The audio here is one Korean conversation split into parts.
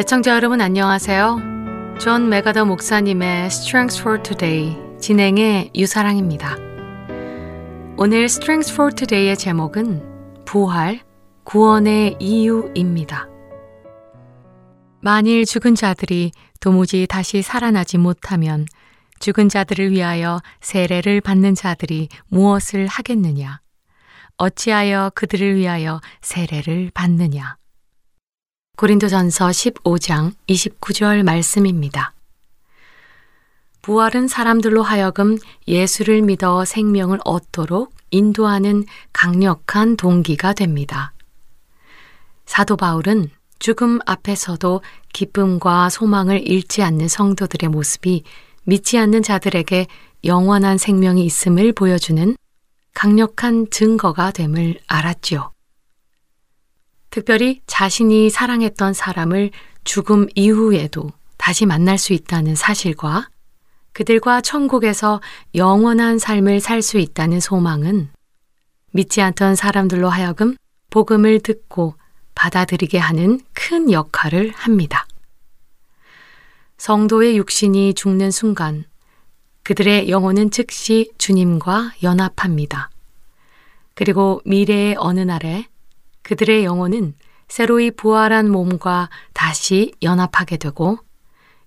애청자 여러분 안녕하세요. 존 맥아더 목사님의 Strength for Today 진행의 유사랑입니다. 오늘 Strength for Today의 제목은 부활, 구원의 이유입니다. 만일 죽은 자들이 도무지 다시 살아나지 못하면 죽은 자들을 위하여 세례를 받는 자들이 무엇을 하겠느냐? 어찌하여 그들을 위하여 세례를 받느냐? 고린도전서 15장 29절 말씀입니다. 부활은 사람들로 하여금 예수를 믿어 생명을 얻도록 인도하는 강력한 동기가 됩니다. 사도 바울은 죽음 앞에서도 기쁨과 소망을 잃지 않는 성도들의 모습이 믿지 않는 자들에게 영원한 생명이 있음을 보여주는 강력한 증거가 됨을 알았지요. 특별히 자신이 사랑했던 사람을 죽음 이후에도 다시 만날 수 있다는 사실과 그들과 천국에서 영원한 삶을 살 수 있다는 소망은 믿지 않던 사람들로 하여금 복음을 듣고 받아들이게 하는 큰 역할을 합니다. 성도의 육신이 죽는 순간 그들의 영혼은 즉시 주님과 연합합니다. 그리고 미래의 어느 날에 그들의 영혼은 새로이 부활한 몸과 다시 연합하게 되고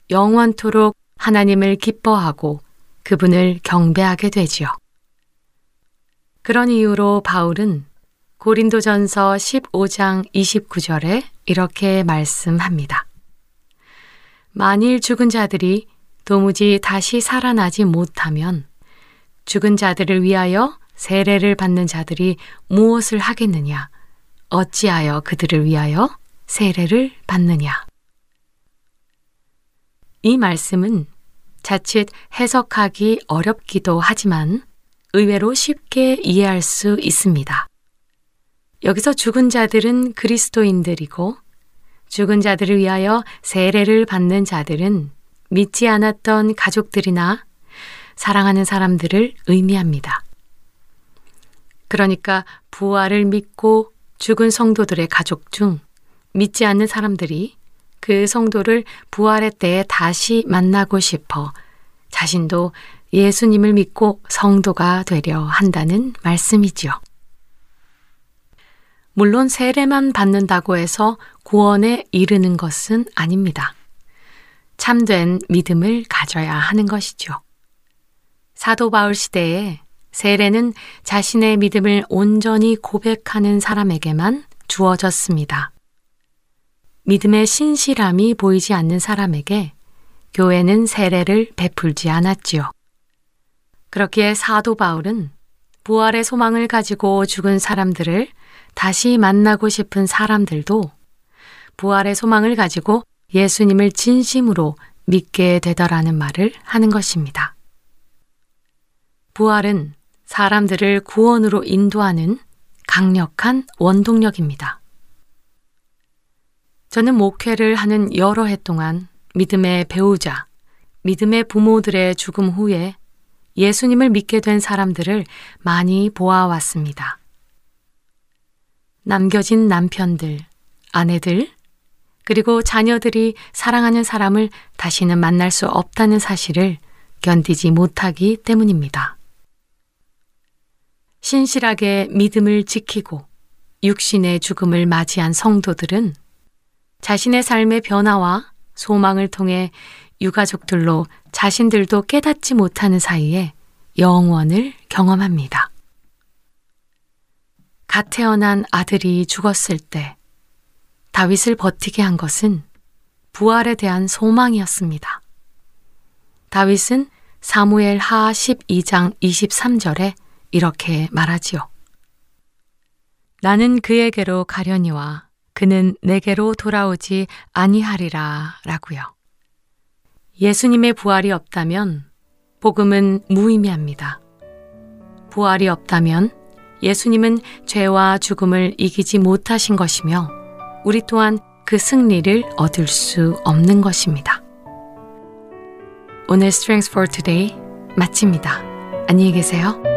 영원토록 하나님을 기뻐하고 그분을 경배하게 되지요. 그런 이유로 바울은 고린도전서 15장 29절에 이렇게 말씀합니다. 만일 죽은 자들이 도무지 다시 살아나지 못하면 죽은 자들을 위하여 세례를 받는 자들이 무엇을 하겠느냐? 어찌하여 그들을 위하여 세례를 받느냐? 이 말씀은 자칫 해석하기 어렵기도 하지만 의외로 쉽게 이해할 수 있습니다. 여기서 죽은 자들은 그리스도인들이고 죽은 자들을 위하여 세례를 받는 자들은 믿지 않았던 가족들이나 사랑하는 사람들을 의미합니다. 그러니까 부활을 믿고 죽은 성도들의 가족 중 믿지 않는 사람들이 그 성도를 부활의 때에 다시 만나고 싶어 자신도 예수님을 믿고 성도가 되려 한다는 말씀이지요. 물론 세례만 받는다고 해서 구원에 이르는 것은 아닙니다. 참된 믿음을 가져야 하는 것이죠. 사도 바울 시대에 세례는 자신의 믿음을 온전히 고백하는 사람에게만 주어졌습니다. 믿음의 신실함이 보이지 않는 사람에게 교회는 세례를 베풀지 않았지요. 그렇기에 사도 바울은 부활의 소망을 가지고 죽은 사람들을 다시 만나고 싶은 사람들도 부활의 소망을 가지고 예수님을 진심으로 믿게 되더라는 말을 하는 것입니다. 부활은 사람들을 구원으로 인도하는 강력한 원동력입니다. 저는 목회를 하는 여러 해 동안 믿음의 배우자, 믿음의 부모들의 죽음 후에 예수님을 믿게 된 사람들을 많이 보아왔습니다. 남겨진 남편들, 아내들, 그리고 자녀들이 사랑하는 사람을 다시는 만날 수 없다는 사실을 견디지 못하기 때문입니다. 신실하게 믿음을 지키고 육신의 죽음을 맞이한 성도들은 자신의 삶의 변화와 소망을 통해 유가족들로 자신들도 깨닫지 못하는 사이에 영원을 경험합니다. 갓 태어난 아들이 죽었을 때 다윗을 버티게 한 것은 부활에 대한 소망이었습니다. 다윗은 사무엘 하 12장 23절에 이렇게 말하지요. 나는 그에게로 가려니와 그는 내게로 돌아오지 아니하리라 라고요. 예수님의 부활이 없다면 복음은 무의미합니다. 부활이 없다면 예수님은 죄와 죽음을 이기지 못하신 것이며 우리 또한 그 승리를 얻을 수 없는 것입니다. 오늘 Strength for Today 마칩니다. 안녕히 계세요.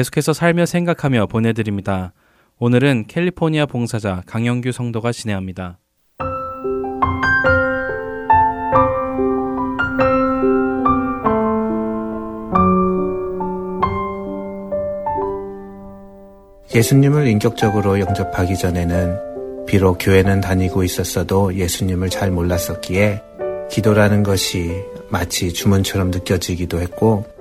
계속해서 살며 생각하며 보내드립니다. 오늘은 캘리포니아 봉사자 강영규 성도가 진행합니다. 예수님을 인격적으로 영접하기 전에는 비록 교회는 다니고 있었어도 예수님을 잘 몰랐었기에 기도라는 것이 마치 주문처럼 느껴지기도 했고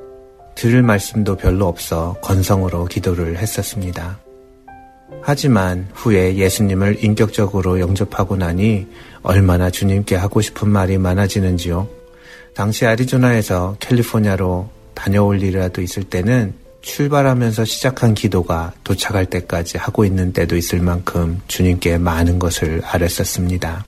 들을 말씀도 별로 없어 건성으로 기도를 했었습니다. 하지만 후에 예수님을 인격적으로 영접하고 나니 얼마나 주님께 하고 싶은 말이 많아지는지요. 당시 아리조나에서 캘리포니아로 다녀올 일이라도 있을 때는 출발하면서 시작한 기도가 도착할 때까지 하고 있는 때도 있을 만큼 주님께 많은 것을 아랬었습니다.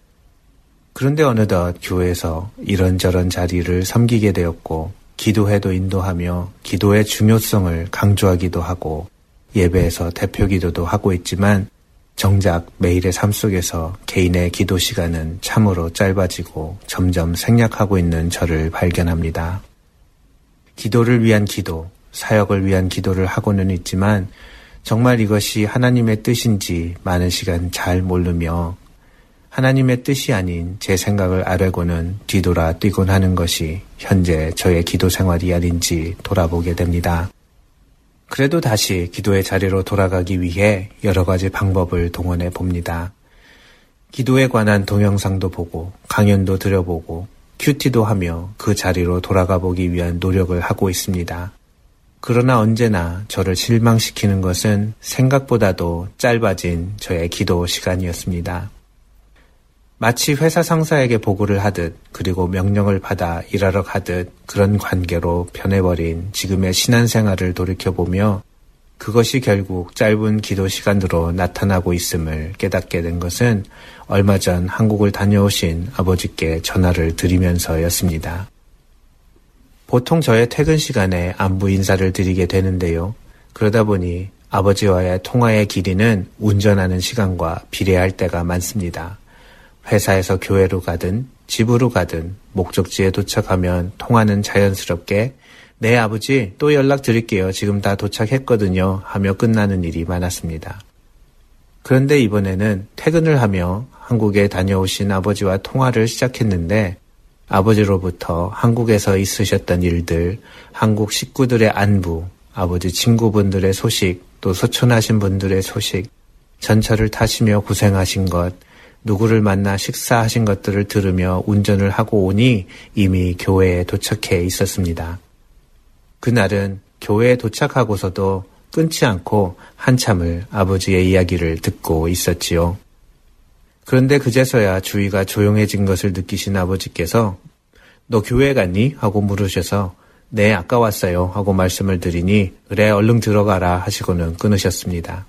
그런데 어느덧 교회에서 이런저런 자리를 섬기게 되었고 기도회도 인도하며 기도의 중요성을 강조하기도 하고 예배에서 대표 기도도 하고 있지만 정작 매일의 삶 속에서 개인의 기도 시간은 참으로 짧아지고 점점 생략하고 있는 저를 발견합니다. 기도를 위한 기도, 사역을 위한 기도를 하고는 있지만 정말 이것이 하나님의 뜻인지 많은 시간 잘 모르며 하나님의 뜻이 아닌 제 생각을 아뢰고는 뒤돌아 뛰곤 하는 것이 현재 저의 기도 생활이 아닌지 돌아보게 됩니다. 그래도 다시 기도의 자리로 돌아가기 위해 여러 가지 방법을 동원해 봅니다. 기도에 관한 동영상도 보고 강연도 들여보고 큐티도 하며 그 자리로 돌아가 보기 위한 노력을 하고 있습니다. 그러나 언제나 저를 실망시키는 것은 생각보다도 짧아진 저의 기도 시간이었습니다. 마치 회사 상사에게 보고를 하듯 그리고 명령을 받아 일하러 가듯 그런 관계로 변해버린 지금의 신앙생활을 돌이켜보며 그것이 결국 짧은 기도 시간으로 나타나고 있음을 깨닫게 된 것은 얼마 전 한국을 다녀오신 아버지께 전화를 드리면서였습니다. 보통 저의 퇴근 시간에 안부 인사를 드리게 되는데요. 그러다 보니 아버지와의 통화의 길이는 운전하는 시간과 비례할 때가 많습니다. 회사에서 교회로 가든 집으로 가든 목적지에 도착하면 통화는 자연스럽게 네 아버지 또 연락 드릴게요. 지금 다 도착했거든요. 하며 끝나는 일이 많았습니다. 그런데 이번에는 퇴근을 하며 한국에 다녀오신 아버지와 통화를 시작했는데 아버지로부터 한국에서 있으셨던 일들, 한국 식구들의 안부, 아버지 친구분들의 소식, 또 소천하신 분들의 소식, 전철을 타시며 고생하신 것, 누구를 만나 식사하신 것들을 들으며 운전을 하고 오니 이미 교회에 도착해 있었습니다. 그날은 교회에 도착하고서도 끊지 않고 한참을 아버지의 이야기를 듣고 있었지요. 그런데 그제서야 주위가 조용해진 것을 느끼신 아버지께서 너 교회 갔니? 하고 물으셔서 네, 아까 왔어요. 하고 말씀을 드리니 그래, 얼른 들어가라 하시고는 끊으셨습니다.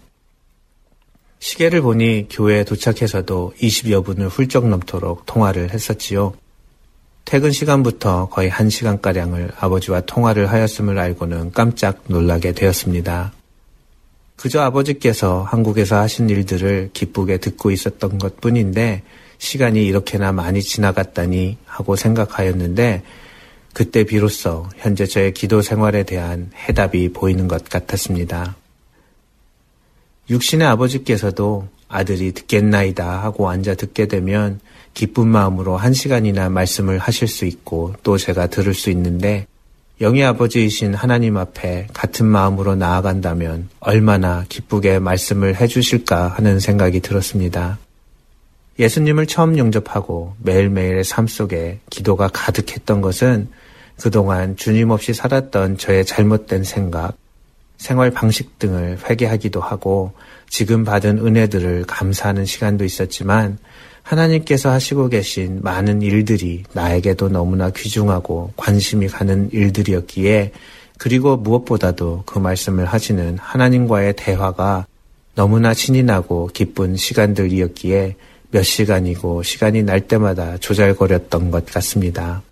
시계를 보니 교회에 도착해서도 20여 분을 훌쩍 넘도록 통화를 했었지요. 퇴근 시간부터 거의 1시간가량을 아버지와 통화를 하였음을 알고는 깜짝 놀라게 되었습니다. 그저 아버지께서 한국에서 하신 일들을 기쁘게 듣고 있었던 것 뿐인데 시간이 이렇게나 많이 지나갔다니 하고 생각하였는데 그때 비로소 현재 저의 기도 생활에 대한 해답이 보이는 것 같았습니다. 육신의 아버지께서도 아들이 듣겠나이다 하고 앉아 듣게 되면 기쁜 마음으로 한 시간이나 말씀을 하실 수 있고 또 제가 들을 수 있는데 영의 아버지이신 하나님 앞에 같은 마음으로 나아간다면 얼마나 기쁘게 말씀을 해주실까 하는 생각이 들었습니다. 예수님을 처음 영접하고 매일매일의 삶 속에 기도가 가득했던 것은 그동안 주님 없이 살았던 저의 잘못된 생각, 생활 방식 등을 회개하기도 하고 지금 받은 은혜들을 감사하는 시간도 있었지만 하나님께서 하시고 계신 많은 일들이 나에게도 너무나 귀중하고 관심이 가는 일들이었기에 그리고 무엇보다도 그 말씀을 하시는 하나님과의 대화가 너무나 신이 나고 기쁜 시간들이었기에 몇 시간이고 시간이 날 때마다 조잘거렸던 것 같습니다.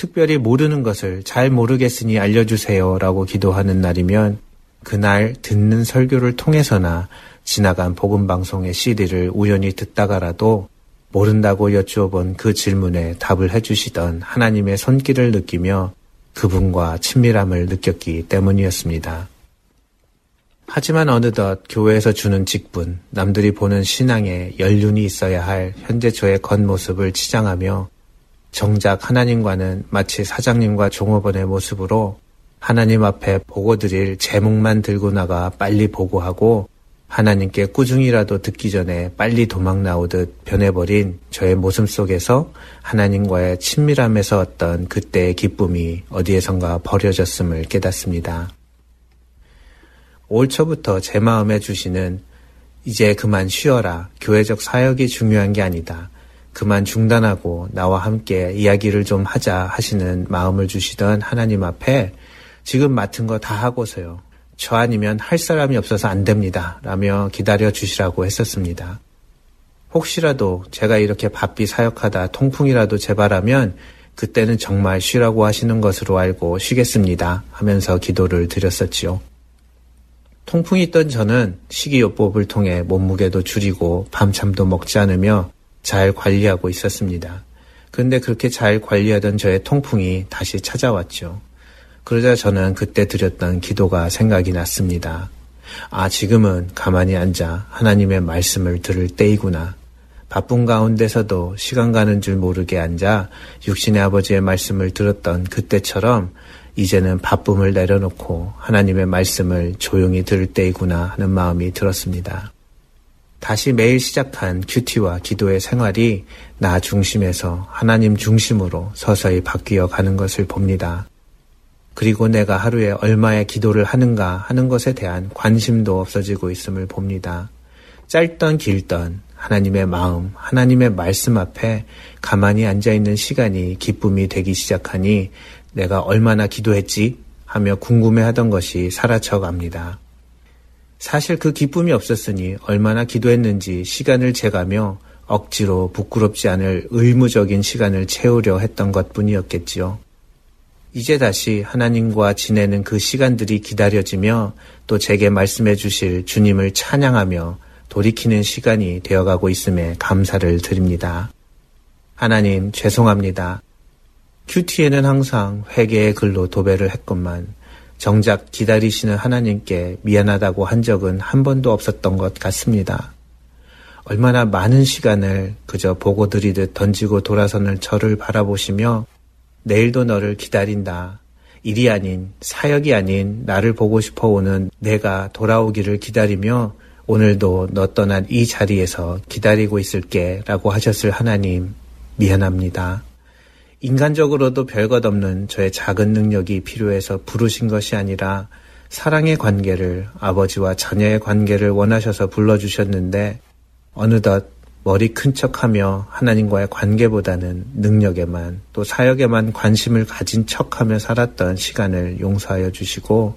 특별히 모르는 것을 잘 모르겠으니 알려주세요 라고 기도하는 날이면 그날 듣는 설교를 통해서나 지나간 복음방송의 CD를 우연히 듣다가라도 모른다고 여쭈어본 그 질문에 답을 해주시던 하나님의 손길을 느끼며 그분과 친밀함을 느꼈기 때문이었습니다. 하지만 어느덧 교회에서 주는 직분, 남들이 보는 신앙에 연륜이 있어야 할 현재 저의 겉모습을 치장하며 정작 하나님과는 마치 사장님과 종업원의 모습으로 하나님 앞에 보고 드릴 제목만 들고 나가 빨리 보고하고 하나님께 꾸중이라도 듣기 전에 빨리 도망 나오듯 변해버린 저의 모습 속에서 하나님과의 친밀함에서 어떤 그때의 기쁨이 어디에선가 버려졌음을 깨닫습니다. 올 초부터 제 마음에 주시는 이제 그만 쉬어라. 교회적 사역이 중요한 게 아니다. 그만 중단하고 나와 함께 이야기를 좀 하자 하시는 마음을 주시던 하나님 앞에 지금 맡은 거 다 하고서요. 저 아니면 할 사람이 없어서 안 됩니다. 라며 기다려 주시라고 했었습니다. 혹시라도 제가 이렇게 바삐 사역하다 통풍이라도 재발하면 그때는 정말 쉬라고 하시는 것으로 알고 쉬겠습니다. 하면서 기도를 드렸었지요. 통풍이 있던 저는 식이요법을 통해 몸무게도 줄이고 밤잠도 먹지 않으며 잘 관리하고 있었습니다. 그런데 그렇게 잘 관리하던 저의 통풍이 다시 찾아왔죠. 그러자 저는 그때 드렸던 기도가 생각이 났습니다. 아, 지금은 가만히 앉아 하나님의 말씀을 들을 때이구나. 바쁜 가운데서도 시간 가는 줄 모르게 앉아 육신의 아버지의 말씀을 들었던 그때처럼 이제는 바쁨을 내려놓고 하나님의 말씀을 조용히 들을 때이구나 하는 마음이 들었습니다. 다시 매일 시작한 큐티와 기도의 생활이 나 중심에서 하나님 중심으로 서서히 바뀌어 가는 것을 봅니다. 그리고 내가 하루에 얼마의 기도를 하는가 하는 것에 대한 관심도 없어지고 있음을 봅니다. 짧던 길던 하나님의 마음, 하나님의 말씀 앞에 가만히 앉아 있는 시간이 기쁨이 되기 시작하니 내가 얼마나 기도했지? 하며 궁금해 하던 것이 사라져 갑니다. 사실 그 기쁨이 없었으니 얼마나 기도했는지 시간을 재가며 억지로 부끄럽지 않을 의무적인 시간을 채우려 했던 것 뿐이었겠지요. 이제 다시 하나님과 지내는 그 시간들이 기다려지며 또 제게 말씀해 주실 주님을 찬양하며 돌이키는 시간이 되어가고 있음에 감사를 드립니다. 하나님 죄송합니다. 큐티에는 항상 회개의 글로 도배를 했건만 정작 기다리시는 하나님께 미안하다고 한 적은 한 번도 없었던 것 같습니다. 얼마나 많은 시간을 그저 보고 드리듯 던지고 돌아서는 저를 바라보시며 내일도 너를 기다린다. 일이 아닌 사역이 아닌 나를 보고 싶어 오는 내가 돌아오기를 기다리며 오늘도 너 떠난 이 자리에서 기다리고 있을게 라고 하셨을 하나님 미안합니다. 인간적으로도 별것 없는 저의 작은 능력이 필요해서 부르신 것이 아니라 사랑의 관계를 아버지와 자녀의 관계를 원하셔서 불러주셨는데 어느덧 머리 큰 척하며 하나님과의 관계보다는 능력에만 또 사역에만 관심을 가진 척하며 살았던 시간을 용서하여 주시고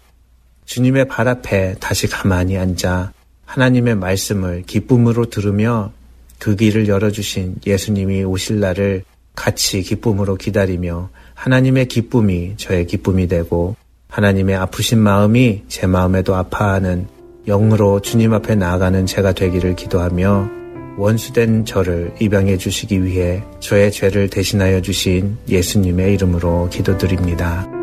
주님의 발 앞에 다시 가만히 앉아 하나님의 말씀을 기쁨으로 들으며 그 길을 열어주신 예수님이 오실 날을 같이 기쁨으로 기다리며 하나님의 기쁨이 저의 기쁨이 되고 하나님의 아프신 마음이 제 마음에도 아파하는 영으로 주님 앞에 나아가는 제가 되기를 기도하며 원수된 저를 입양해 주시기 위해 저의 죄를 대신하여 주신 예수님의 이름으로 기도드립니다.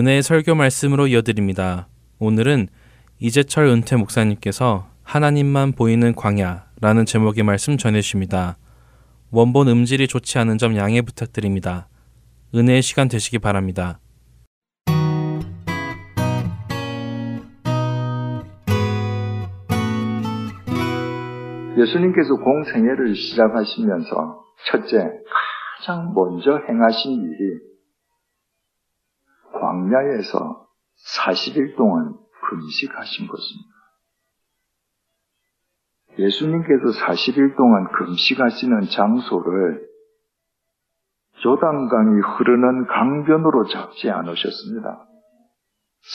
은혜의 설교 말씀으로 이어드립니다. 오늘은 이재철 은퇴 목사님께서 하나님만 보이는 광야라는 제목의 말씀 전해주십니다. 원본 음질이 좋지 않은 점 양해 부탁드립니다. 은혜의 시간 되시기 바랍니다. 예수님께서 공생애를 시작하시면서 첫째, 가장 먼저 행하신 일이 광야에서 40일 동안 금식하신 것입니다. 예수님께서 40일 동안 금식하시는 장소를 조단강이 흐르는 강변으로 잡지 않으셨습니다.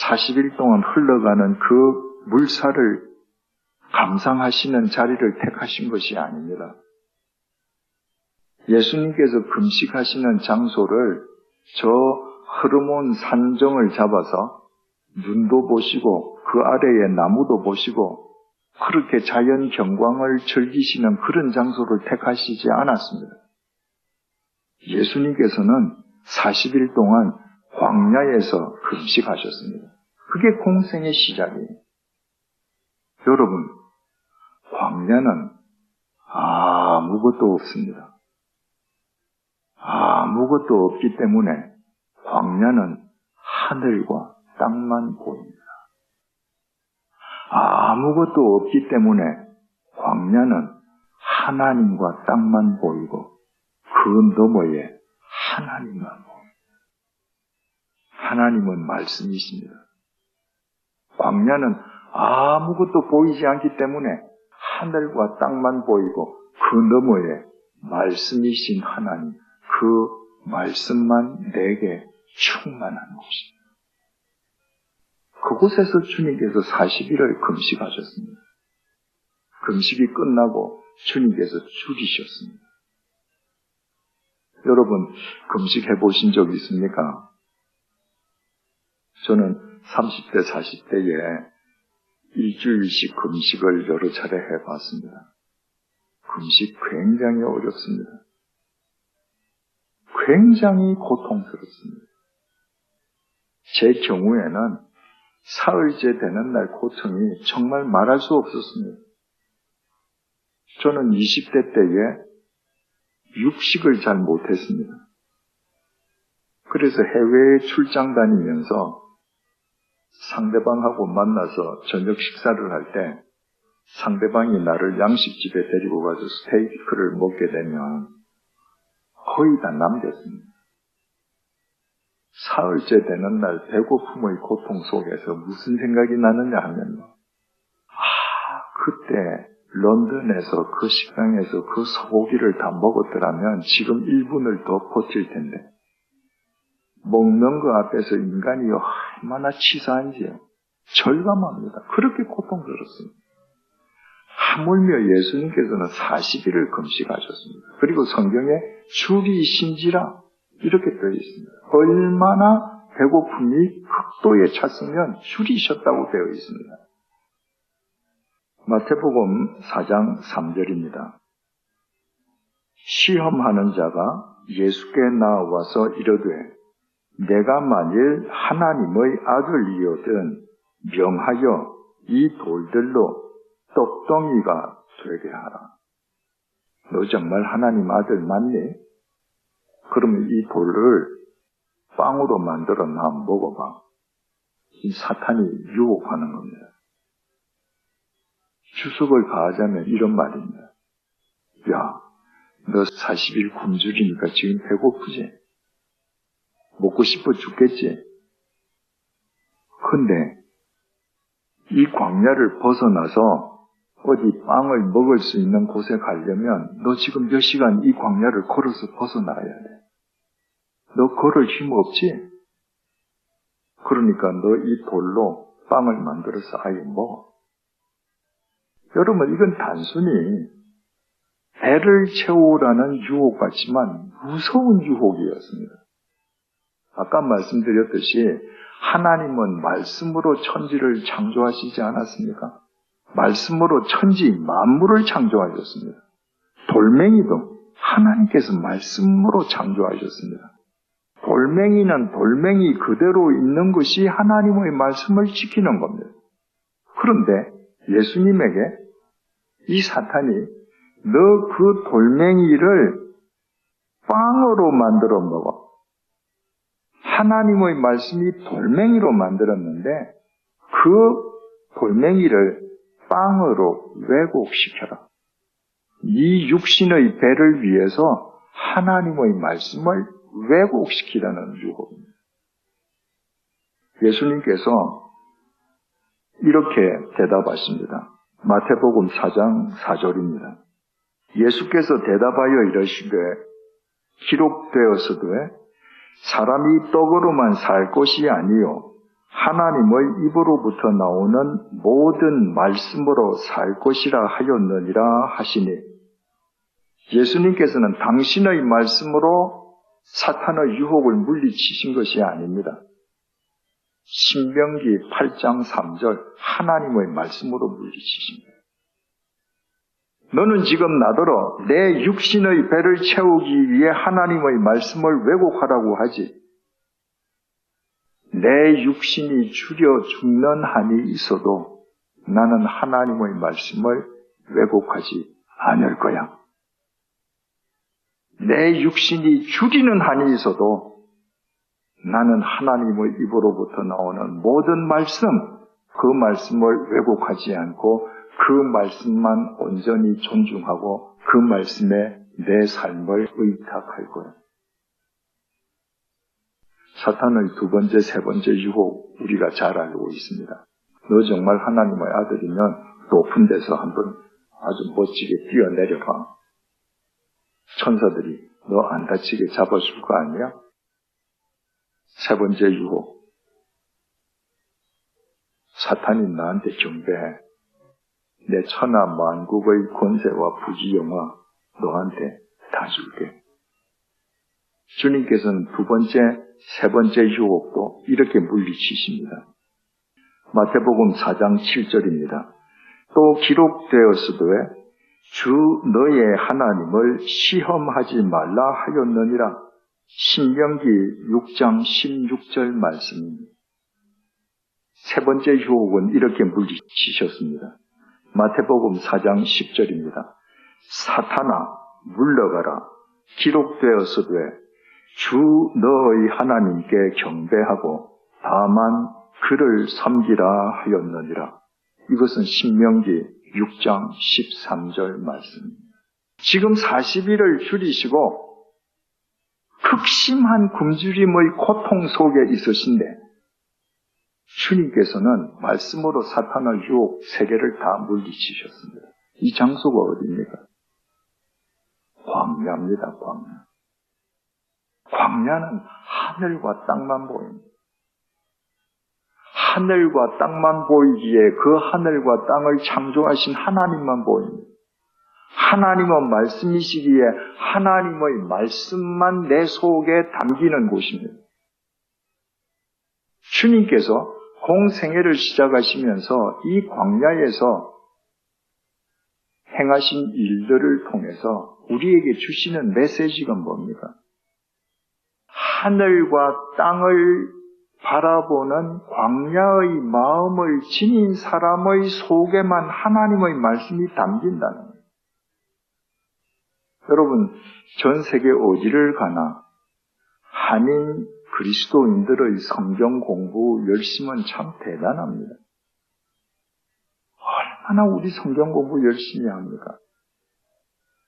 40일 동안 흘러가는 그 물살을 감상하시는 자리를 택하신 것이 아닙니다. 예수님께서 금식하시는 장소를 저 흐름온 산정을 잡아서 눈도 보시고 그 아래에 나무도 보시고 그렇게 자연 경광을 즐기시는 그런 장소를 택하시지 않았습니다. 예수님께서는 40일 동안 광야에서 금식하셨습니다. 그게 공생의 시작이에요. 여러분, 광야는 아무것도 없습니다. 아무것도 없기 때문에 광야는 하늘과 땅만 보입니다. 아무것도 없기 때문에 광야는 하나님과 땅만 보이고 그 너머에 하나님만 보입니다. 하나님은 말씀이십니다. 광야는 아무것도 보이지 않기 때문에 하늘과 땅만 보이고 그 너머에 말씀이신 하나님, 그 말씀만 내게 충만한 곳입니다. 그곳에서 주님께서 40일을 금식하셨습니다. 금식이 끝나고 주님께서 죽이셨습니다. 여러분, 금식해 보신 적 있습니까? 저는 30대, 40대에 일주일씩 금식을 여러 차례 해 봤습니다. 금식 굉장히 어렵습니다. 굉장히 고통스럽습니다. 제 경우에는 사흘째 되는 날 고통이 정말 말할 수 없었습니다. 저는 20대 때에 육식을 잘 못했습니다. 그래서 해외에 출장 다니면서 상대방하고 만나서 저녁 식사를 할 때 상대방이 나를 양식집에 데리고 가서 스테이크를 먹게 되면 거의 다 남겼습니다. 사흘째 되는 날 배고픔의 고통 속에서 무슨 생각이 나느냐 하면 아 그때 런던에서 그 식당에서 그 소고기를 다 먹었더라면 지금 1분을 더 버틸 텐데 먹는 그 앞에서 인간이 얼마나 치사한지 절감합니다. 그렇게 고통스럽습니다. 하물며 예수님께서는 40일을 금식하셨습니다. 그리고 성경에 줄이신지라 이렇게 되어 있습니다. 얼마나 배고픔이 극도에 찼으면 줄이셨다고 되어 있습니다. 마태복음 4장 3절입니다. 시험하는 자가 예수께 나와서 이르되 내가 만일 하나님의 아들이거든 명하여 이 돌들로 떡덩이가 되게 하라. 너 정말 하나님 아들 맞니? 그러면 이 돌을 빵으로 만들어 나 먹어봐. 이 사탄이 유혹하는 겁니다. 주석을 가하자면 이런 말입니다. 야, 너 40일 굶주리니까 지금 배고프지? 먹고 싶어 죽겠지? 근데 이 광야를 벗어나서 어디 빵을 먹을 수 있는 곳에 가려면 너 지금 몇 시간 이 광야를 걸어서 벗어나야 돼. 너 걸을 힘 없지? 그러니까 너 이 돌로 빵을 만들어서 아예 먹어. 여러분, 이건 단순히 배를 채우라는 유혹 같지만 무서운 유혹이었습니다. 아까 말씀드렸듯이 하나님은 말씀으로 천지를 창조하시지 않았습니까? 말씀으로 천지 만물을 창조하셨습니다. 돌멩이도 하나님께서 말씀으로 창조하셨습니다. 돌멩이는 돌멩이 그대로 있는 것이 하나님의 말씀을 지키는 겁니다. 그런데 예수님에게 이 사탄이 너 그 돌멩이를 빵으로 만들어 먹어. 하나님의 말씀이 돌멩이로 만들었는데 그 돌멩이를 빵으로 왜곡시켜라. 이 육신의 배를 위해서 하나님의 말씀을 왜곡시키라는 유혹입니다. 예수님께서 이렇게 대답하십니다. 마태복음 4장 4절입니다. 예수께서 대답하여 이러시되 기록되었으되 사람이 떡으로만 살 것이 아니요 하나님의 입으로부터 나오는 모든 말씀으로 살 것이라 하였느니라 하시니 예수님께서는 당신의 말씀으로 사탄의 유혹을 물리치신 것이 아닙니다. 신명기 8장 3절 하나님의 말씀으로 물리치십니다. 너는 지금 나더러 내 육신의 배를 채우기 위해 하나님의 말씀을 왜곡하라고 하지. 내 육신이 줄여 죽는 한이 있어도 나는 하나님의 말씀을 왜곡하지 않을 거야. 내 육신이 줄이는 한이 있어도 나는 하나님의 입으로부터 나오는 모든 말씀, 그 말씀을 왜곡하지 않고 그 말씀만 온전히 존중하고 그 말씀에 내 삶을 의탁할 거야. 사탄의 두 번째, 세 번째 유혹 우리가 잘 알고 있습니다. 너 정말 하나님의 아들이면 높은 데서 한번 아주 멋지게 뛰어내려봐. 천사들이 너 안 다치게 잡아줄 거 아니야? 세 번째 유혹. 사탄이 나한테 경배해. 내 천하 만국의 권세와 부지영화 너한테 다 줄게. 주님께서는 두 번째, 세 번째 유혹도 이렇게 물리치십니다. 마태복음 4장 7절입니다. 또 기록되었으되 주 너의 하나님을 시험하지 말라 하였느니라. 신명기 6장 16절 말씀입니다. 세 번째 유혹은 이렇게 물리치셨습니다. 마태복음 4장 10절입니다. 사탄아 물러가라. 기록되었으되 주 너의 하나님께 경배하고 다만 그를 섬기라 하였느니라. 이것은 신명기 6장 13절 말씀입니다. 지금 40일을 줄이시고 극심한 굶주림의 고통 속에 있으신데 주님께서는 말씀으로 사탄의 유혹 세 개를 다 물리치셨습니다. 이 장소가 어디입니까? 광야입니다, 광야. 광야는 하늘과 땅만 보입니다. 하늘과 땅만 보이기에 그 하늘과 땅을 창조하신 하나님만 보입니다. 하나님은 말씀이시기에 하나님의 말씀만 내 속에 담기는 곳입니다. 주님께서 공생애를 시작하시면서 이 광야에서 행하신 일들을 통해서 우리에게 주시는 메시지가 뭡니까? 하늘과 땅을 바라보는 광야의 마음을 지닌 사람의 속에만 하나님의 말씀이 담긴다는 거예요. 여러분, 전 세계 어디를 가나 한인 그리스도인들의 성경 공부 열심은 참 대단합니다. 얼마나 우리 성경 공부 열심히 합니까?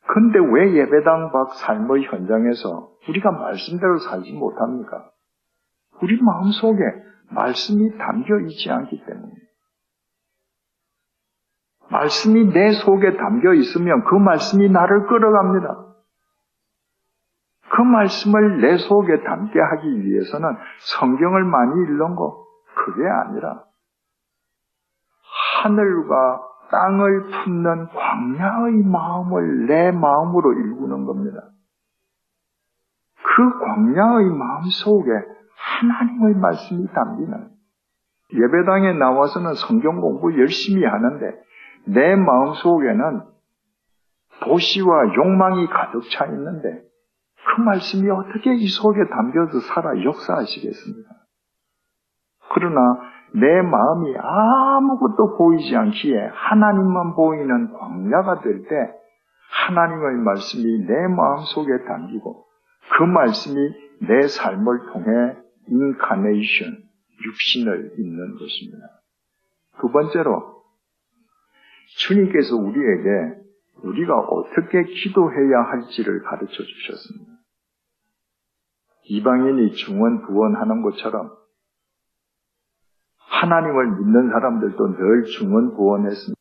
근데 왜 예배당 밖 삶의 현장에서 우리가 말씀대로 살지 못합니까? 우리 마음 속에 말씀이 담겨 있지 않기 때문에. 말씀이 내 속에 담겨 있으면 그 말씀이 나를 끌어갑니다. 그 말씀을 내 속에 담게 하기 위해서는 성경을 많이 읽는 거, 그게 아니라 하늘과 땅을 품는 광야의 마음을 내 마음으로 일구는 겁니다. 그 광야의 마음 속에 하나님의 말씀이 담기는 예배당에 나와서는 성경 공부 열심히 하는데 내 마음 속에는 도시와 욕망이 가득 차 있는데 그 말씀이 어떻게 이 속에 담겨서 살아 역사하시겠습니까? 그러나 내 마음이 아무것도 보이지 않기에 하나님만 보이는 광야가 될 때 하나님의 말씀이 내 마음 속에 담기고 그 말씀이 내 삶을 통해 인카네이션, 육신을 잇는 것입니다. 두 번째로 주님께서 우리에게 우리가 어떻게 기도해야 할지를 가르쳐 주셨습니다. 이방인이 중원 부원하는 것처럼 하나님을 믿는 사람들도 늘 중원 부원했습니다.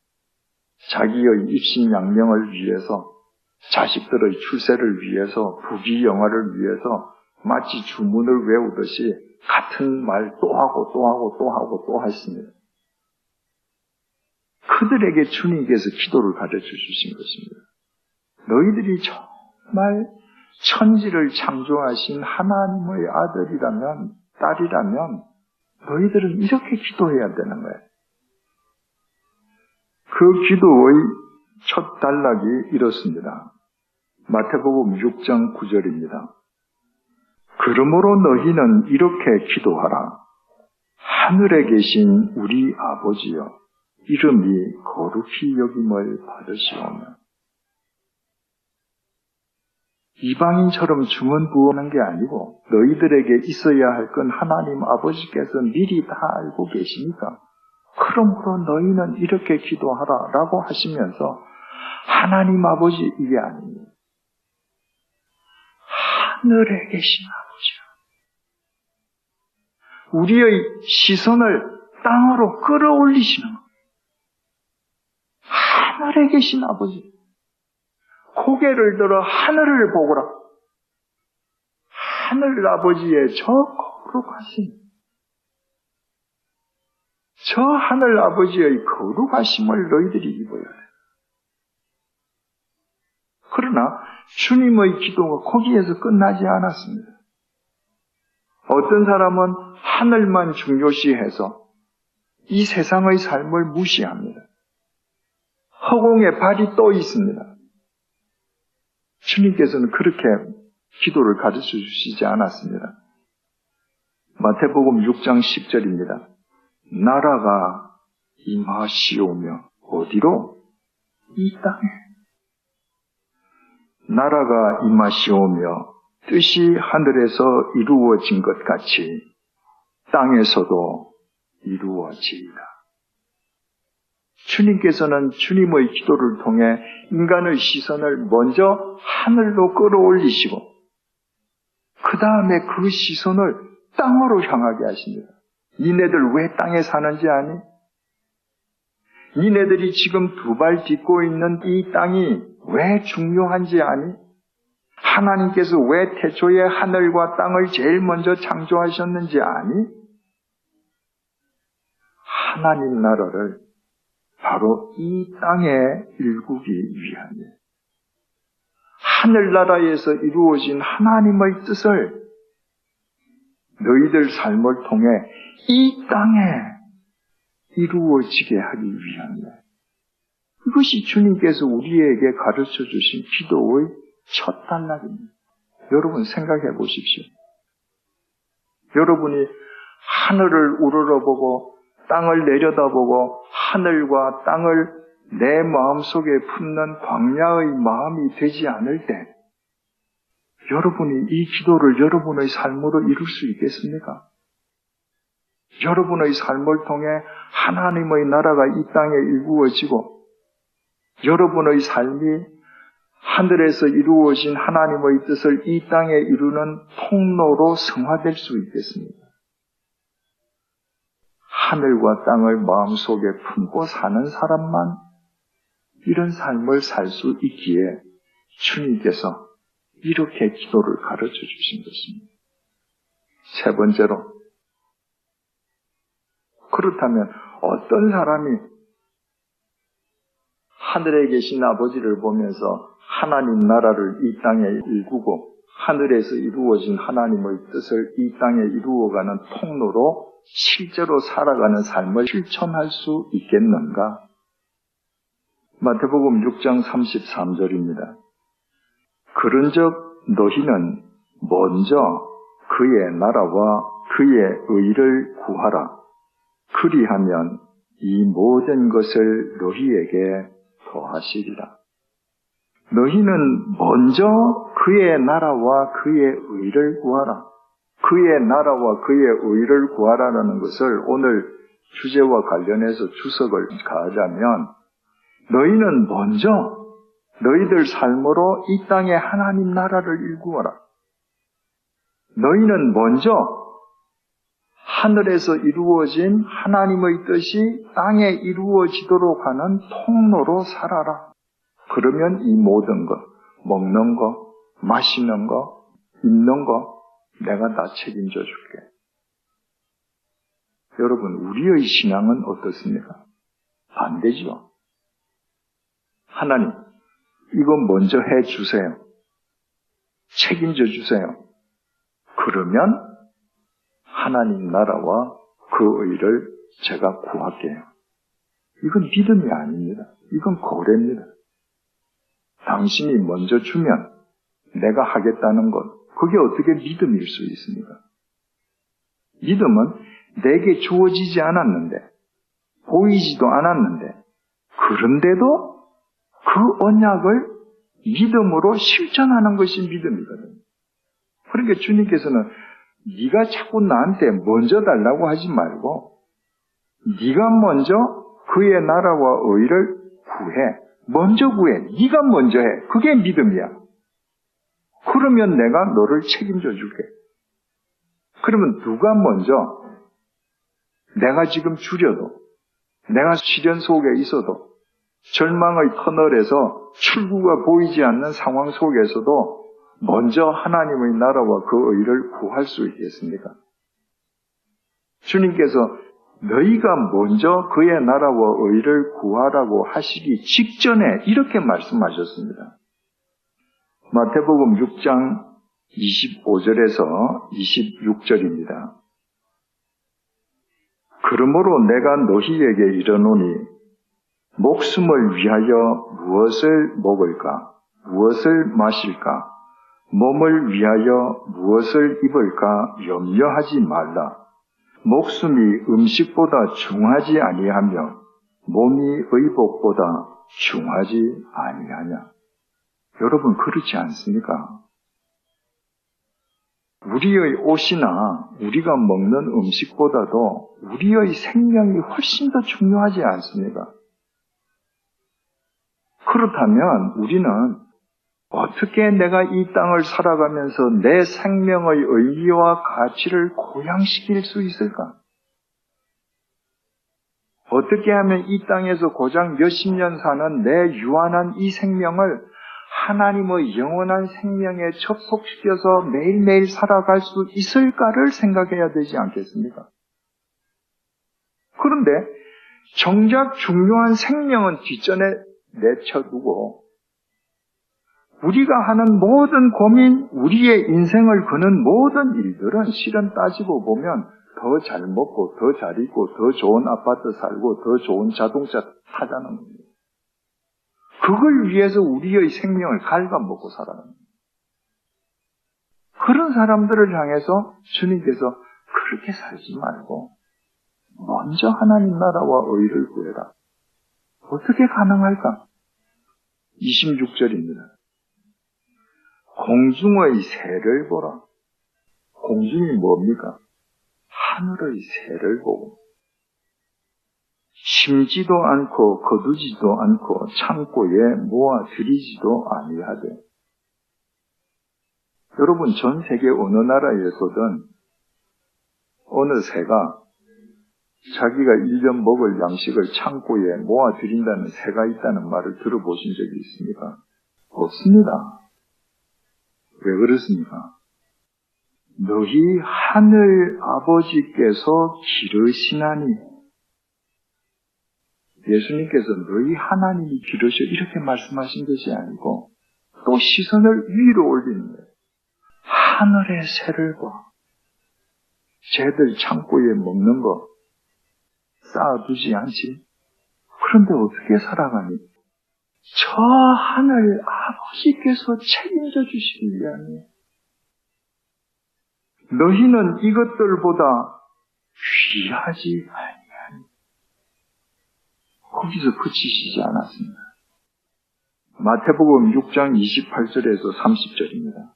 자기의 입신양명을 위해서 자식들의 출세를 위해서 부귀영화를 위해서 마치 주문을 외우듯이 같은 말 또 하고 또 하고 또 하고 또 했습니다. 그들에게 주님께서 기도를 가르쳐 주신 것입니다. 너희들이 정말 천지를 창조하신 하나님의 아들이라면, 딸이라면, 너희들은 이렇게 기도해야 되는 거예요. 그 기도의 첫 단락이 이렇습니다. 마태복음 6장 9절입니다. 그러므로 너희는 이렇게 기도하라. 하늘에 계신 우리 아버지여, 이름이 거룩히 여김을 받으시오며. 이방인처럼 주문 부어는 게 아니고 너희들에게 있어야 할 건 하나님 아버지께서 미리 다 알고 계시니까 그러므로 너희는 이렇게 기도하라 라고 하시면서 하나님 아버지 이게 아닙니다. 하늘에 아버지. 우리의 시선을 땅으로 끌어올리시는 것. 하늘에 계신 아버지. 고개를 들어 하늘을 보거라. 하늘 아버지의 저 거룩하심. 저 하늘 아버지의 거룩하심을 너희들이 입어야 돼. 그러나 주님의 기도가 거기에서 끝나지 않았습니다. 어떤 사람은 하늘만 중요시해서 이 세상의 삶을 무시합니다. 허공에 발이 떠 있습니다. 주님께서는 그렇게 기도를 가르쳐 주시지 않았습니다. 마태복음 6장 10절입니다. 나라가 임하시오며 어디로? 이 땅에. 나라가 임하시오며 뜻이 하늘에서 이루어진 것 같이 땅에서도 이루어지이다. 주님께서는 주님의 기도를 통해 인간의 시선을 먼저 하늘로 끌어올리시고 그 다음에 그 시선을 땅으로 향하게 하십니다. 니네들 왜 땅에 사는지 아니? 니네들이 지금 두 발 딛고 있는 이 땅이 왜 중요한지 아니? 하나님께서 왜 태초에 하늘과 땅을 제일 먼저 창조하셨는지 아니? 하나님 나라를 바로 이 땅에 일구기 위함이에요. 하늘나라에서 이루어진 하나님의 뜻을 너희들 삶을 통해 이 땅에 이루어지게 하기 위함이에요. 이것이 주님께서 우리에게 가르쳐 주신 기도의 첫 단락입니다. 여러분 생각해 보십시오. 여러분이 하늘을 우러러보고 땅을 내려다보고 하늘과 땅을 내 마음속에 품는 광야의 마음이 되지 않을 때 여러분이 이 기도를 여러분의 삶으로 이룰 수 있겠습니까? 여러분의 삶을 통해 하나님의 나라가 이 땅에 이루어지고 여러분의 삶이 하늘에서 이루어진 하나님의 뜻을 이 땅에 이루는 통로로 성화될 수 있겠습니까? 하늘과 땅을 마음속에 품고 사는 사람만 이런 삶을 살 수 있기에 주님께서 이렇게 기도를 가르쳐 주신 것입니다. 세 번째로, 그렇다면 어떤 사람이 하늘에 계신 아버지를 보면서 하나님 나라를 이 땅에 일구고 하늘에서 이루어진 하나님의 뜻을 이 땅에 이루어가는 통로로 실제로 살아가는 삶을 실천할 수 있겠는가? 마태복음 6장 33절입니다. 그런즉 너희는 먼저 그의 나라와 그의 의를 구하라. 그리하면 이 모든 것을 너희에게 더하시리라. 너희는 먼저 그의 나라와 그의 의를 구하라. 그의 나라와 그의 의를 구하라는 것을 오늘 주제와 관련해서 주석을 가하자면 너희는 먼저 너희들 삶으로 이 땅에 하나님 나라를 일구어라. 너희는 먼저 하늘에서 이루어진 하나님의 뜻이 땅에 이루어지도록 하는 통로로 살아라. 그러면 이 모든 것, 먹는 거, 마시는 거, 입는 거, 내가 다 책임져 줄게. 여러분, 우리의 신앙은 어떻습니까? 반대죠. 하나님, 이거 먼저 해 주세요. 책임져 주세요. 그러면 하나님 나라와 그 의를 제가 구할게요. 이건 믿음이 아닙니다. 이건 거래입니다. 당신이 먼저 주면 내가 하겠다는 것, 그게 어떻게 믿음일 수 있습니까? 믿음은 내게 주어지지 않았는데, 보이지도 않았는데, 그런데도 그 언약을 믿음으로 실천하는 것이 믿음이거든요. 그러니까 주님께서는 네가 자꾸 나한테 먼저 달라고 하지 말고 네가 먼저 그의 나라와 의를 구해. 먼저 구해. 네가 먼저 해. 그게 믿음이야. 그러면 내가 너를 책임져 줄게. 그러면 누가 먼저 내가 지금 줄여도 내가 시련 속에 있어도 절망의 터널에서 출구가 보이지 않는 상황 속에서도 먼저 하나님의 나라와 그 의를 구할 수 있겠습니까? 주님께서 너희가 먼저 그의 나라와 의를 구하라고 하시기 직전에 이렇게 말씀하셨습니다. 마태복음 6장 25절에서 26절입니다. 그러므로 내가 너희에게 이르노니 목숨을 위하여 무엇을 먹을까? 무엇을 마실까? 몸을 위하여 무엇을 입을까 염려하지 말라. 목숨이 음식보다 중하지 아니하며 몸이 의복보다 중하지 아니하냐. 여러분 그렇지 않습니까? 우리의 옷이나 우리가 먹는 음식보다도 우리의 생명이 훨씬 더 중요하지 않습니까? 그렇다면 우리는 어떻게 내가 이 땅을 살아가면서 내 생명의 의미와 가치를 고양시킬 수 있을까? 어떻게 하면 이 땅에서 고작 몇십 년 사는 내 유한한 이 생명을 하나님의 영원한 생명에 접속시켜서 매일매일 살아갈 수 있을까를 생각해야 되지 않겠습니까? 그런데 정작 중요한 생명은 뒷전에 내쳐두고 우리가 하는 모든 고민, 우리의 인생을 거는 모든 일들은 실은 따지고 보면 더 잘 먹고, 더 잘 입고, 더 좋은 아파트 살고, 더 좋은 자동차 타자는 겁니다. 그걸 위해서 우리의 생명을 갉아먹고 살아가는 겁니다. 그런 사람들을 향해서 주님께서 그렇게 살지 말고 먼저 하나님 나라와 의를 구해라. 어떻게 가능할까? 26절입니다. 공중의 새를 보라. 공중이 뭡니까? 하늘의 새를 보고 심지도 않고 거두지도 않고 창고에 모아 들이지도 아니하되 여러분 전 세계 어느 나라에서든 어느 새가 자기가 1년 먹을 양식을 창고에 모아 들인다는 새가 있다는 말을 들어보신 적이 있습니까? 없습니다. 왜 그렇습니까? 너희 하늘 아버지께서 기르시나니 예수님께서 너희 하나님이 기르셔 이렇게 말씀하신 것이 아니고 또 시선을 위로 올리는 거예요. 하늘의 새를 봐. 쟤들 창고에 먹는 거 쌓아두지 않지. 그런데 어떻게 살아가니? 저 하늘 아버지께서 책임져 주시기 위함이에요. 너희는 이것들보다 귀하지 아니하니. 거기서 그치시지 않았습니다. 마태복음 6장 28절에서 30절입니다.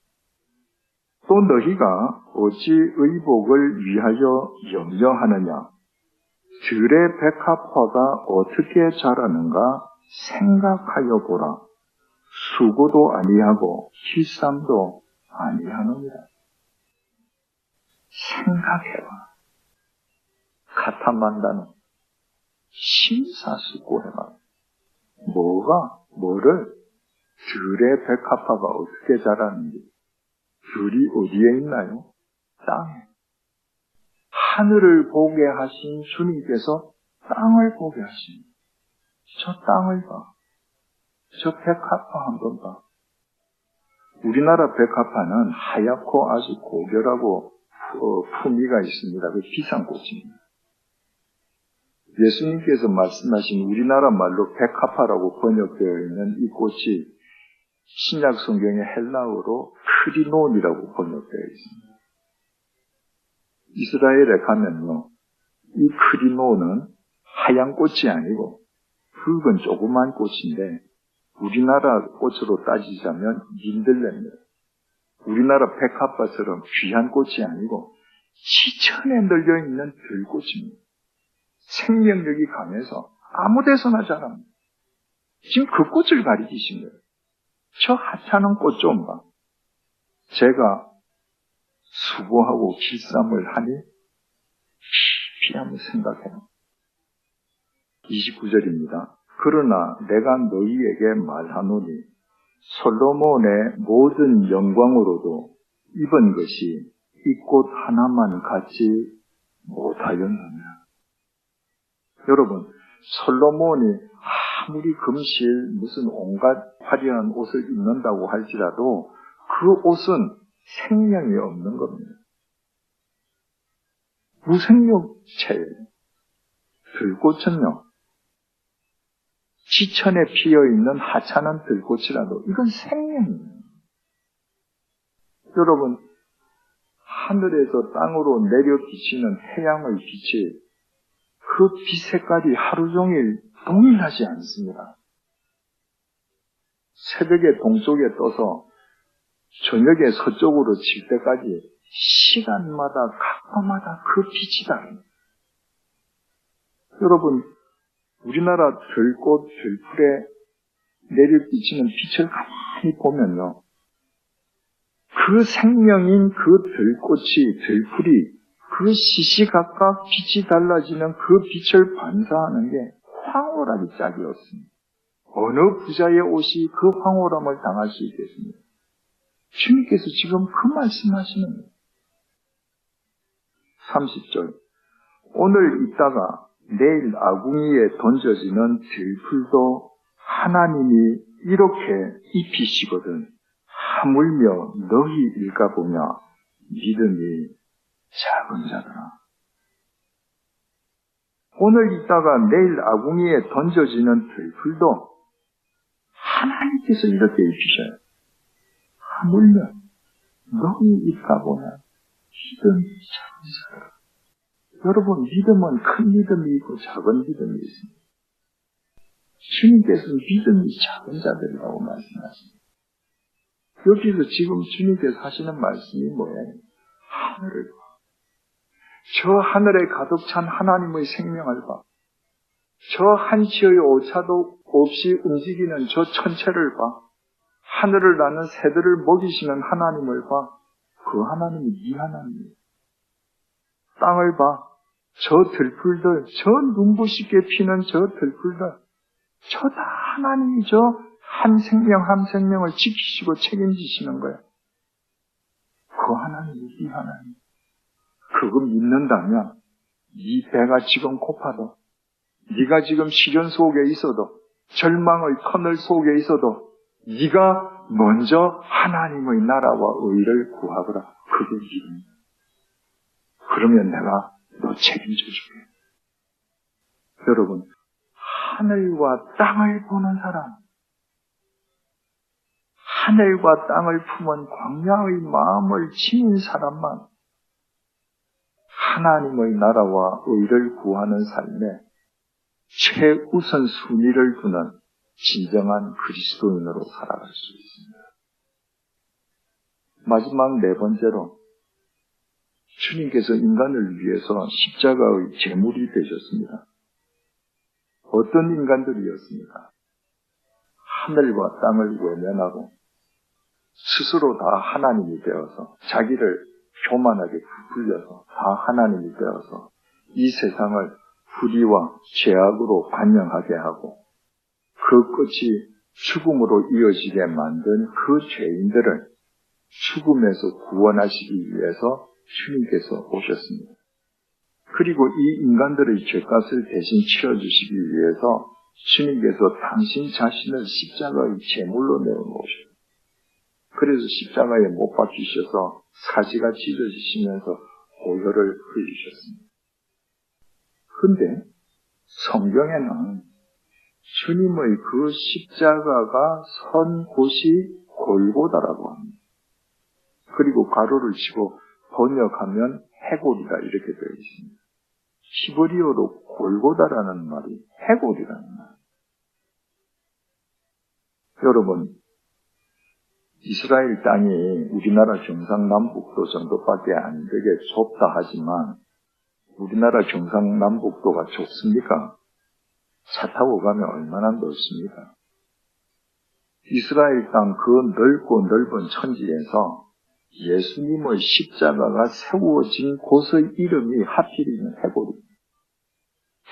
또 너희가 어찌 의복을 위하여 염려하느냐? 들의 백합화가 어떻게 자라는가 생각하여 보라. 수고도 아니하고 실삼도 아니하느니라. 생각해봐. 카타만다는 심사숙고해봐. 뭐가 뭐를 들의 백합화가 어떻게 자라는지 들이 어디에 있나요? 땅에. 하늘을 보게 하신 주님께서 땅을 보게 하십니다. 저 땅을 봐. 저 백합화 한번 봐. 우리나라 백합화는 하얗고 아주 고결하고 어, 품위가 있습니다. 그 비싼 꽃입니다. 예수님께서 말씀하신 우리나라 말로 백합화라고 번역되어 있는 이 꽃이 신약 성경의 헬라어로 크리논이라고 번역되어 있습니다. 이스라엘에 가면요, 이 크리논은 하얀 꽃이 아니고 붉은 조그만 꽃인데 우리나라 꽃으로 따지자면 민들레입니다. 우리나라 백합화처럼 귀한 꽃이 아니고 시천에 널려 있는 들꽃입니다. 생명력이 강해서 아무 데서나 자랍니다. 지금 그 꽃을 가리키신 거예요. 저 하찮은 꽃 좀 봐. 제가 수고하고 길쌈을 하니 한번 생각해요. 29절입니다. 그러나 내가 너희에게 말하노니 솔로몬의 모든 영광으로도 입은 것이 이 꽃 하나만 갖지 못하였느냐. 여러분, 솔로몬이 아무리 금실 무슨 온갖 화려한 옷을 입는다고 할지라도 그 옷은 생명이 없는 겁니다. 무생육체예요. 들꽃은요, 지천에 피어 있는 하찮은 들꽃이라도 이건 생명이에요. 여러분, 하늘에서 땅으로 내려 비치는 태양의 빛이 그 빛 색깔이 하루 종일 동일하지 않습니다. 새벽에 동쪽에 떠서 저녁에 서쪽으로 칠 때까지 시간마다 각마다 그 빛이 다릅니다. 여러분, 우리나라 들꽃, 들풀에 내려비치는 빛을 가만히 보면요. 그 생명인 그 들꽃이, 들풀이 그 시시각각 빛이 달라지는 그 빛을 반사하는 게 황홀하기 짝이 없습니다. 어느 부자의 옷이 그 황홀함을 당할 수 있겠습니까? 주님께서 지금 그 말씀하시는 거예요. 30절. 오늘 있다가 내일 아궁이에 던져지는 들풀도 하나님이 이렇게 입히시거든 하물며 너희 일가보며 믿음이 작은 자들아. 오늘 있다가 내일 아궁이에 던져지는 들풀도 하나님께서 이렇게 입히셔요. 하물며 너희 일가보며 믿음이 작은 자들아. 여러분, 믿음은 큰 믿음이 있고 작은 믿음이 있습니다. 주님께서는 믿음이 작은 자들이라고 말씀하십니다. 여기서 지금 주님께서 하시는 말씀이 뭐예요? 하늘을 봐. 저 하늘에 가득 찬 하나님의 생명을 봐. 저 한치의 오차도 없이 움직이는 저 천체를 봐. 하늘을 나는 새들을 먹이시는 하나님을 봐. 그 하나님이 이 하나님이에요. 땅을 봐. 저 들풀들, 저 눈부시게 피는 저 들풀들, 저 다 하나님이 죠 한 생명 한 생명을 지키시고 책임지시는 거예요. 그 하나님이 이 하나님. 그거 믿는다면 이 배가 지금 고파도 네가 지금 시련 속에 있어도 절망의 터널 속에 있어도 네가 먼저 하나님의 나라와 의를 구하거라. 그게 믿음이다. 그러면 내가 너 책임져 주게. 여러분, 하늘과 땅을 보는 사람, 하늘과 땅을 품은 광야의 마음을 지닌 사람만 하나님의 나라와 의를 구하는 삶에 최우선 순위를 두는 진정한 그리스도인으로 살아갈 수 있습니다. 마지막 네 번째로 주님께서 인간을 위해서 십자가의 제물이 되셨습니다. 어떤 인간들이었습니까? 하늘과 땅을 외면하고 스스로 다 하나님이 되어서 자기를 교만하게 부풀려서 다 하나님이 되어서 이 세상을 불의와 죄악으로 반영하게 하고 그 끝이 죽음으로 이어지게 만든 그 죄인들을 죽음에서 구원하시기 위해서 주님께서 오셨습니다. 그리고 이 인간들의 죄값을 대신 치러주시기 위해서 주님께서 당신 자신을 십자가의 제물로 내어놓으셨습니다. 그래서 십자가에 못 박히셔서 사지가 찢어지시면서 보혈을 흘리셨습니다. 근데 성경에는 주님의 그 십자가가 선 곳이 골고다라고 합니다. 그리고 가로를 치고 번역하면 해골이다 이렇게 되어 있습니다. 히브리어로 골고다라는 말이 해골이라는 말. 여러분, 이스라엘 땅이 우리나라 경상남북도 정도밖에 안 되게 좁다 하지만 우리나라 경상남북도가 좁습니까? 차 타고 가면 얼마나 넓습니까? 이스라엘 땅 그 넓고 넓은 천지에서 예수님의 십자가가 세워진 곳의 이름이 하필이면 해골입니다.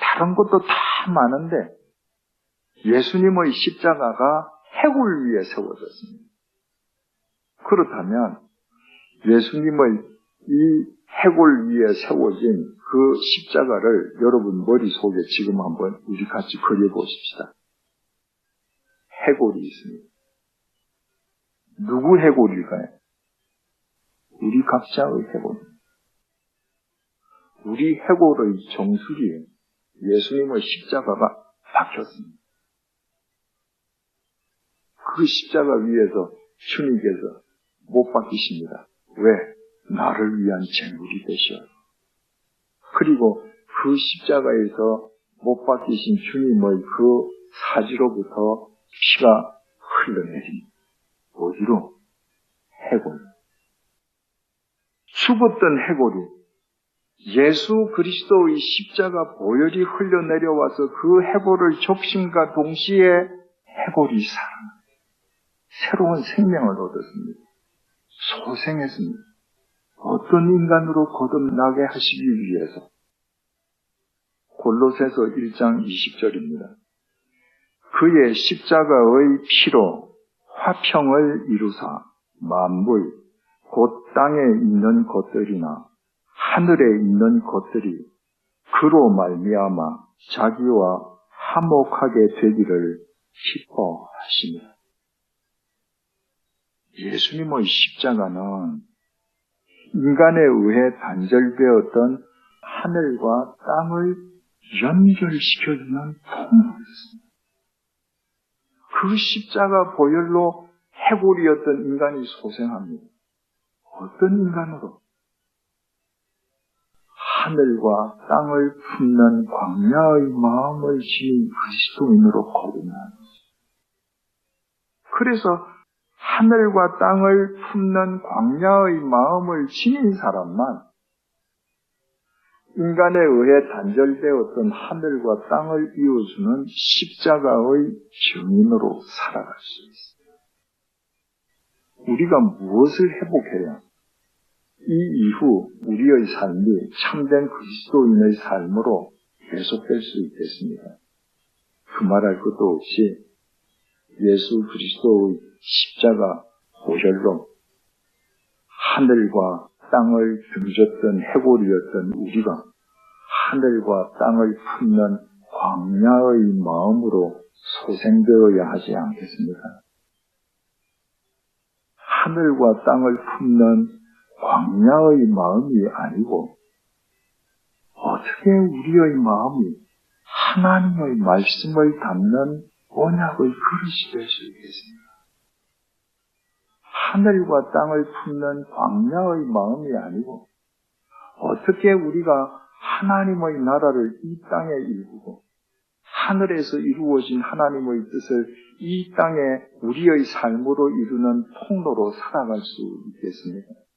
다른 것도 다 많은데 예수님의 십자가가 해골 위에 세워졌습니다. 그렇다면 예수님의 이 해골 위에 세워진 그 십자가를 여러분 머릿속에 지금 한번 우리 같이 그려보십시다. 해골이 있습니다. 누구 해골일까요? 우리 각자의 해골. 우리 해골의 정수리에 예수님의 십자가가 박혔습니다. 그 십자가 위에서 주님께서 못 박히십니다. 왜? 나를 위한 재물이 되셔. 그리고 그 십자가에서 못 박히신 주님의 그 사지로부터 피가 흘러내립니다. 어디로? 해골. 죽었던 해골이 예수 그리스도의 십자가 보혈이 흘러내려와서 그 해골을 접심과 동시에 해골이 살아 새로운 생명을 얻었습니다. 소생했습니다. 어떤 인간으로 거듭나게 하시기 위해서 골로새서 1장 20절입니다. 그의 십자가의 피로 화평을 이루사 만물 곧 땅에 있는 것들이나 하늘에 있는 것들이 그로 말미암아 자기와 화목하게 되기를 기뻐하십니다. 예수님의 십자가는 인간에 의해 단절되었던 하늘과 땅을 연결시켜주는 통로였습니다. 그 십자가 보혈로 해골이었던 인간이 소생합니다. 어떤 인간으로? 하늘과 땅을 품는 광야의 마음을 지닌 그리스도인으로 거듭나는 그래서 하늘과 땅을 품는 광야의 마음을 지닌 사람만 인간에 의해 단절되었던 하늘과 땅을 이어주는 십자가의 증인으로 살아갈 수 있습니다. 우리가 무엇을 회복해야 이 이후 우리의 삶이 참된 그리스도인의 삶으로 계속될 수 있겠습니까? 그 말할 것도 없이 예수 그리스도의 십자가 보혈로 하늘과 땅을 등졌던 해골이었던 우리가 하늘과 땅을 품는 광야의 마음으로 소생되어야 하지 않겠습니까? 하늘과 땅을 품는 광야의 마음이 아니고 어떻게 우리의 마음이 하나님의 말씀을 담는 언약의 그릇이 될 수 있겠습니까? 하늘과 땅을 품는 광야의 마음이 아니고 어떻게 우리가 하나님의 나라를 이 땅에 이루고 하늘에서 이루어진 하나님의 뜻을 이 땅에 우리의 삶으로 이루는 통로로 살아갈 수 있겠습니까?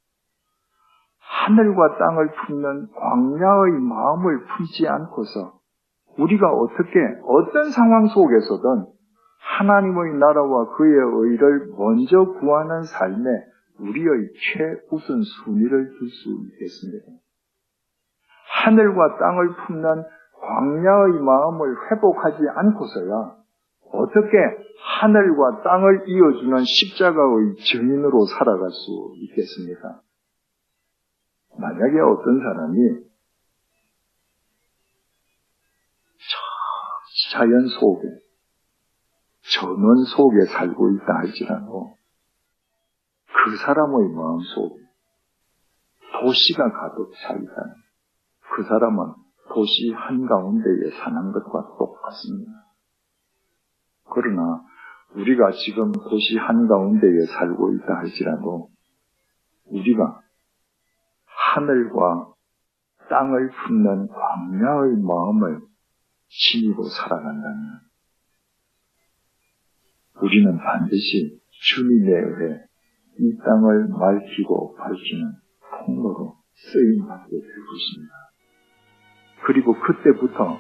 하늘과 땅을 품는 광야의 마음을 품지 않고서 우리가 어떻게 어떤 상황 속에서든 하나님의 나라와 그의 의를 먼저 구하는 삶에 우리의 최우선 순위를 둘 수 있겠습니다. 하늘과 땅을 품는 광야의 마음을 회복하지 않고서야 어떻게 하늘과 땅을 이어주는 십자가의 증인으로 살아갈 수 있겠습니까? 만약에 어떤 사람이 자연 속에 전원 속에 살고 있다 할지라도 그 사람의 마음속에 도시가 가득 차 있다는 그 사람은 도시 한가운데에 사는 것과 똑같습니다. 그러나 우리가 지금 도시 한가운데에 살고 있다 할지라도 우리가 하늘과 땅을 품는 광야의 마음을 지니고 살아간다면 우리는 반드시 주님에 의해 이 땅을 맑히고 밝히는 통로로 쓰임받게 될 것입니다. 그리고 그때부터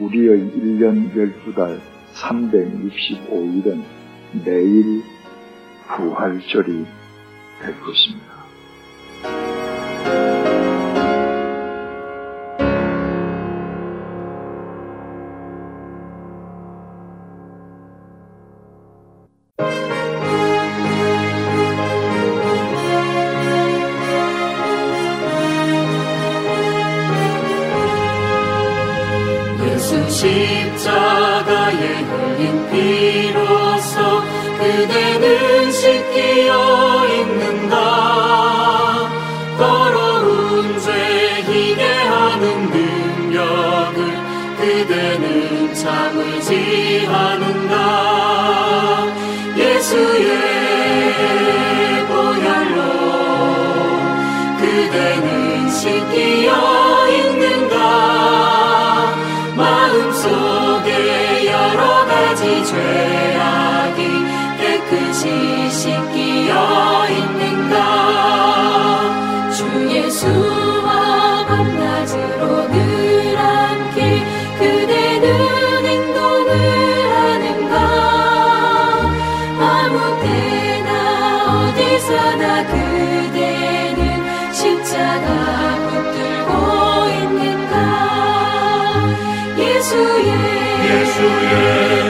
우리의 1년 12달 365일은 매일 부활절이 될 것입니다.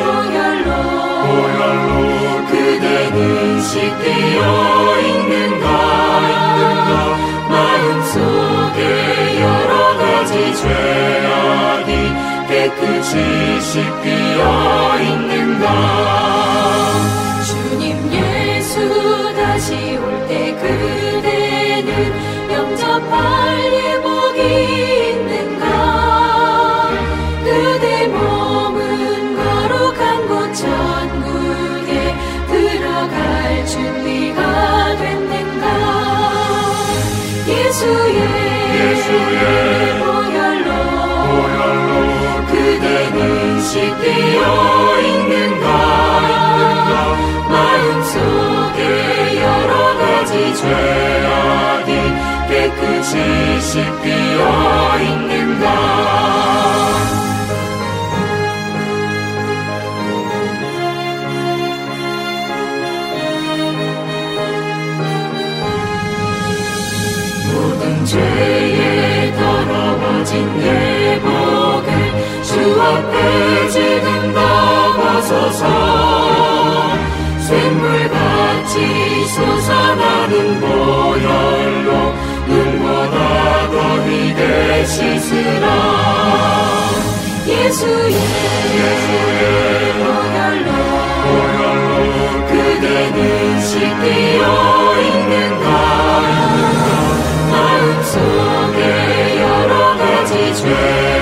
보혈로, 그대는 씻기어 있는가 마음속에 여러 가지 죄악이 깨끗이 씻기어 보혈로, 그대는 씻기어 있는가? 마음속에 여러 가지 죄악이 깨끗이 씻기어 있는가 앞에 지금 다 벗어서. 샘물같이 솟아나는 보혈로 눈보다 더 희게 씻으라. 예수의, 보혈로, 그대는 씻기어 있는가 마음속에 여러 가지 죄악이